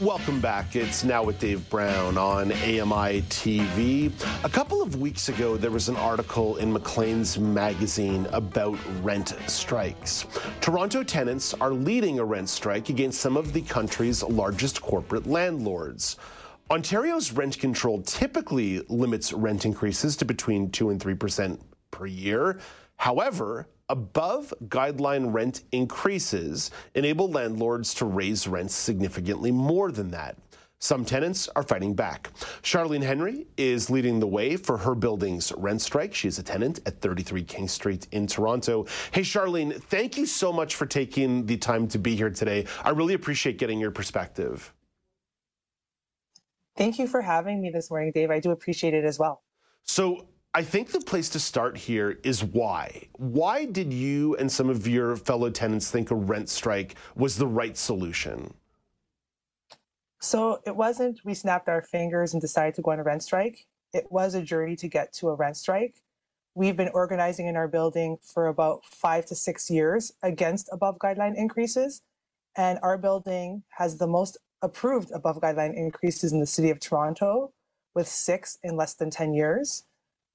Welcome back. It's now with Dave Brown on AMI TV. A couple of weeks ago, there was an article in Maclean's magazine about rent strikes. Toronto tenants are leading a rent strike against some of the country's largest corporate landlords. Ontario's rent control typically limits rent increases to between 2 and 3% per year. However, above guideline rent increases enable landlords to raise rents significantly more than that. Some tenants are fighting back. Sharlene Henry is leading the way for her building's rent strike. She is a tenant at 33 King Street in Toronto. Hey, Sharlene, thank you so much for taking the time to be here today. I really appreciate getting your perspective. Thank you for having me this morning, Dave. I do appreciate it as well. So, I think the place to start here is why. Why did you and some of your fellow tenants think a rent strike was the right solution? So it wasn't we snapped our fingers and decided to go on a rent strike. It was a journey to get to a rent strike. We've been organizing in our building for about five to six years against above guideline increases. And our building has the most approved above guideline increases in the city of Toronto, with six in less than 10 years.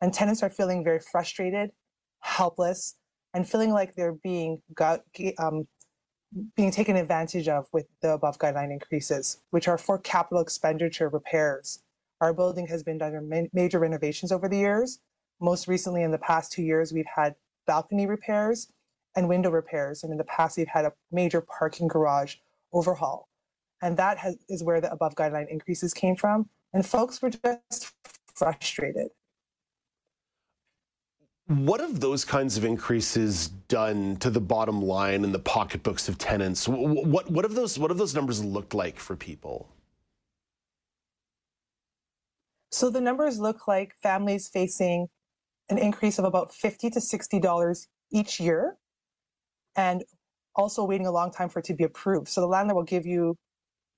And tenants are feeling very frustrated, helpless, and feeling like they're being got, um, being taken advantage of with the above guideline increases, which are for capital expenditure repairs. Our building has been under major renovations over the years. Most recently, in the past two years, we've had balcony repairs and window repairs. And in the past, we've had a major parking garage overhaul. And that has, is where the above guideline increases came from. And folks were just frustrated. What have those kinds of increases done to the bottom line and the pocketbooks of tenants? What what have those what have those numbers looked like for people? So the numbers look like families facing an increase of about fifty to sixty dollars each year, and also waiting a long time for it to be approved. So the landlord will give you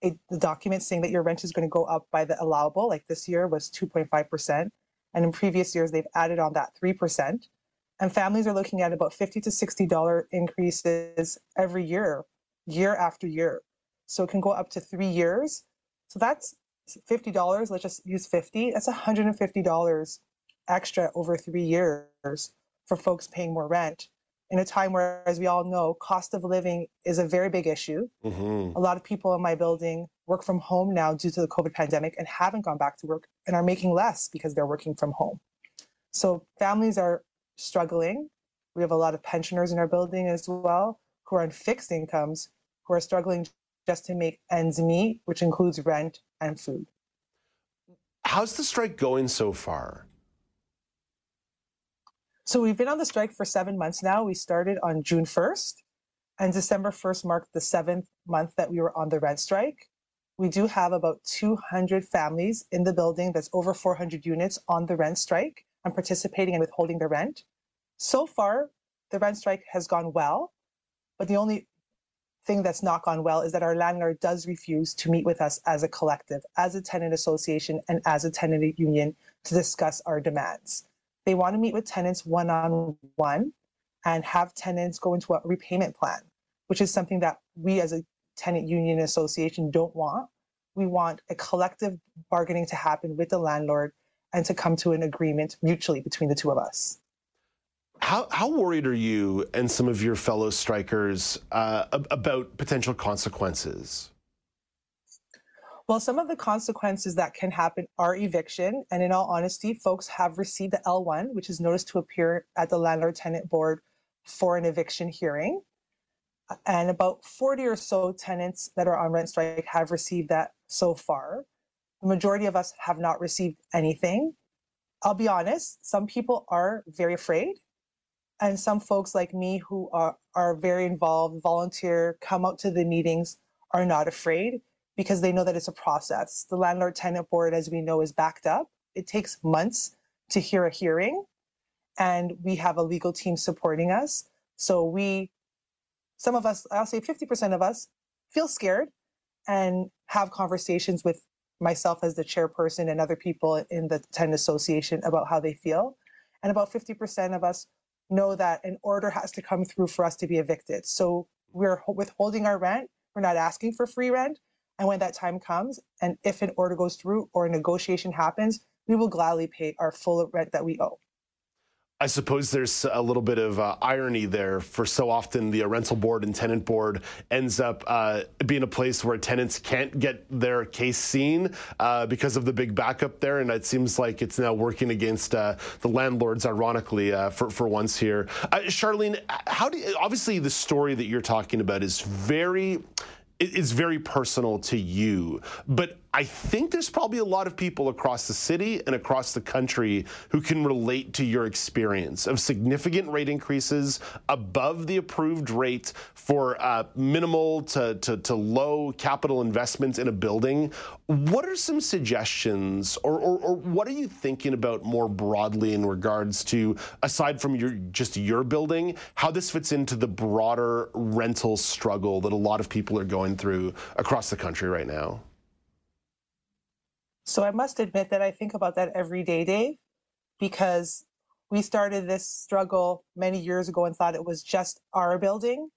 a the document saying that your rent is going to go up by the allowable. Like this year was two point five percent and in previous years, they've added on that 3%. And families are looking at about 50 to $60 increases every year, year after year. So it can go up to three years. So that's $50. Let's just use 50. That's $150 extra over three years for folks paying more rent in a time where, as we all know, cost of living is a very big issue. Mm-hmm. A lot of people in my building work from home now due to the COVID pandemic and haven't gone back to work and are making less because they're working from home. So families are struggling. We have a lot of pensioners in our building as well who are on fixed incomes who are struggling just to make ends meet, which includes rent and food. How's the strike going so far? So we've been on the strike for seven months now. We started on June 1st, and December 1st marked the seventh month that we were on the rent strike we do have about 200 families in the building that's over 400 units on the rent strike and participating in withholding the rent. So far, the rent strike has gone well, but the only thing that's not gone well is that our landlord does refuse to meet with us as a collective, as a tenant association, and as a tenant union to discuss our demands. They want to meet with tenants one on one and have tenants go into a repayment plan, which is something that we as a tenant union association don't want. We want a collective bargaining to happen with the landlord and to come to an agreement mutually between the two of us. How, how worried are you and some of your fellow strikers uh, about potential consequences? Well, some of the consequences that can happen are eviction. And in all honesty, folks have received the L1, which is notice to appear at the landlord tenant board for an eviction hearing and about 40 or so tenants that are on rent strike have received that so far. The majority of us have not received anything. I'll be honest, some people are very afraid. And some folks like me who are, are very involved, volunteer, come out to the meetings, are not afraid because they know that it's a process. The landlord tenant board, as we know, is backed up. It takes months to hear a hearing, and we have a legal team supporting us. So we, some of us, I'll say 50% of us, feel scared and have conversations with myself as the chairperson and other people in the tenant association about how they feel. And about 50% of us know that an order has to come through for us to be evicted. So we're withholding our rent. We're not asking for free rent. And when that time comes, and if an order goes through or a negotiation happens, we will gladly pay our full rent that we owe. I suppose there's a little bit of uh, irony there, for so often the rental board and tenant board ends up uh, being a place where tenants can't get their case seen uh, because of the big backup there, and it seems like it's now working against uh, the landlords, ironically, uh, for for once here. Uh, Sharlene, how do you, obviously the story that you're talking about is very it's very personal to you. But I think there's probably a lot of people across the city and across the country who can relate to your experience of significant rate increases above the approved rate for uh, minimal to, to, to, low capital investments in a building. What are some suggestions, or, or, or what are you thinking about more broadly in regards to, aside from your just your building, how this fits into the broader rental struggle that a lot of people are going through across the country right now? So I must admit that I think about that every day, Dave, because we started this struggle many years ago and thought it was just our building.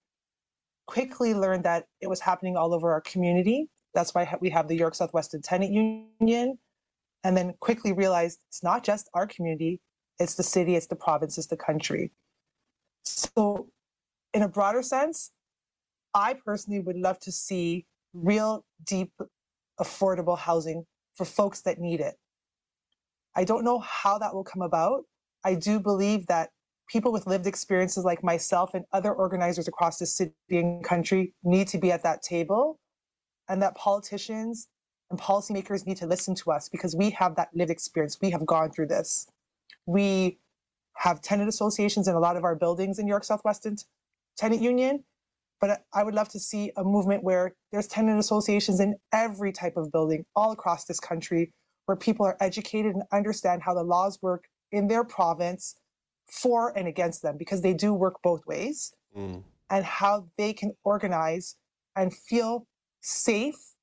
Quickly learned that it was happening all over our community. That's why we have the York South-Weston Tenant Union. And then quickly realized it's not just our community, it's the city, it's the province, it's the country. So, in a broader sense, I personally would love to see real, deep, affordable housing for folks that need it. I don't know how that will come about. I do believe that people with lived experiences like myself and other organizers across the city and country need to be at that table, and that politicians and policymakers need to listen to us because we have that lived experience. We have gone through this. We have tenant associations in a lot of our buildings in York South-Weston Tenant Union, but I would love to see a movement where there's tenant associations in every type of building all across this country where people are educated and understand how the laws work in their province for and against them because they do work both ways mm. and how they can organize and feel safe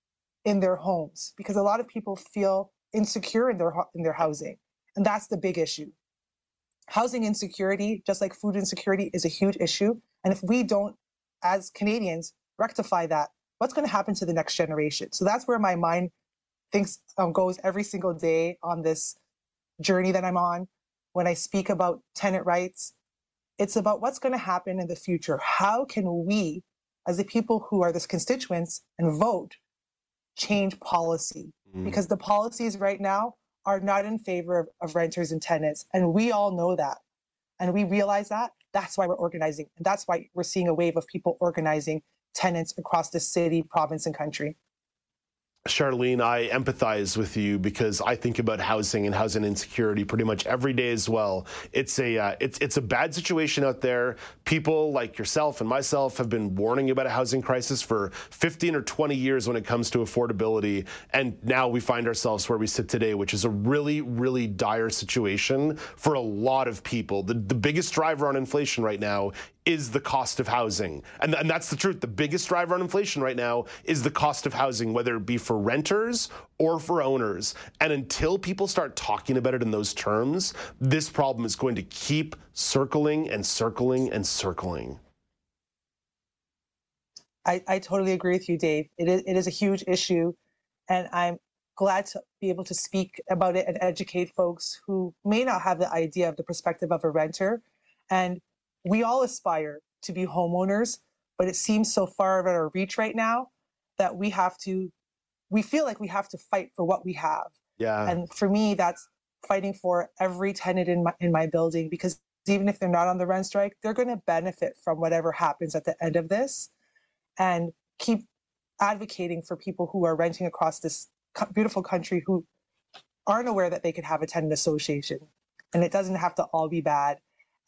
in their homes because a lot of people feel insecure in their in their housing and that's the big issue housing insecurity just like food insecurity is a huge issue and if we don't as Canadians rectify that, what's going to happen to the next generation? So that's where my mind thinks um, goes every single day on this journey that I'm on. When I speak about tenant rights, it's about what's going to happen in the future. How can we, as the people who are the constituents and vote, change policy? Mm. Because the policies right now are not in favor of, of renters and tenants. And we all know that. And we realize that. That's why we're organizing. And that's why we're seeing a wave of people organizing tenants across the city, province, and country. Sharlene, I empathize with you because I think about housing and housing insecurity pretty much every day as well. It's a uh, it's it's a bad situation out there. People like yourself and myself have been warning about a housing crisis for 15 or 20 years when it comes to affordability, and now we find ourselves where we sit today, which is a really really dire situation for a lot of people. The the biggest driver on inflation right now is the cost of housing. And, and that's the truth. The biggest driver on inflation right now is the cost of housing, whether it be for renters or for owners. And until people start talking about it in those terms, this problem is going to keep circling and circling and circling. I, I totally agree with you, Dave. It is, it is a huge issue. And I'm glad to be able to speak about it and educate folks who may not have the idea of the perspective of a renter. And we all aspire to be homeowners, but it seems so far out of our reach right now that we have to, we feel like we have to fight for what we have. Yeah. And for me, that's fighting for every tenant in my, in my building because even if they're not on the rent strike, they're going to benefit from whatever happens at the end of this and keep advocating for people who are renting across this beautiful country who aren't aware that they could have a tenant association. And it doesn't have to all be bad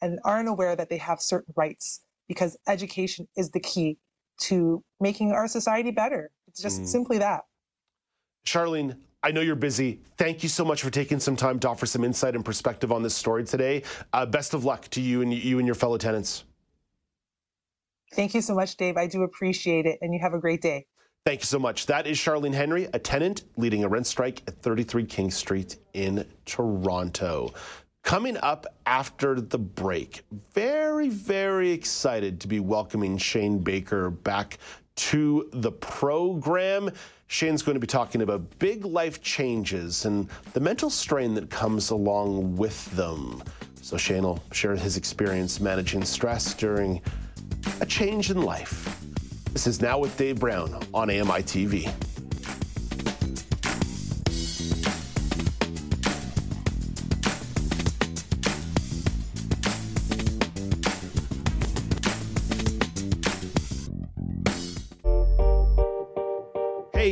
and aren't aware that they have certain rights because education is the key to making our society better. It's just mm. simply that. Sharlene, I know you're busy. Thank you so much for taking some time to offer some insight and perspective on this story today. Uh, best of luck to you and you and your fellow tenants. Thank you so much, Dave. I do appreciate it, and you have a great day. Thank you so much. That is Sharlene Henry, a tenant leading a rent strike at 33 King Street in Toronto. Coming up after the break, very, very excited to be welcoming Shane Baker back to the program. Shane's going to be talking about big life changes and the mental strain that comes along with them. So, Shane will share his experience managing stress during a change in life. This is Now with Dave Brown on AMI TV.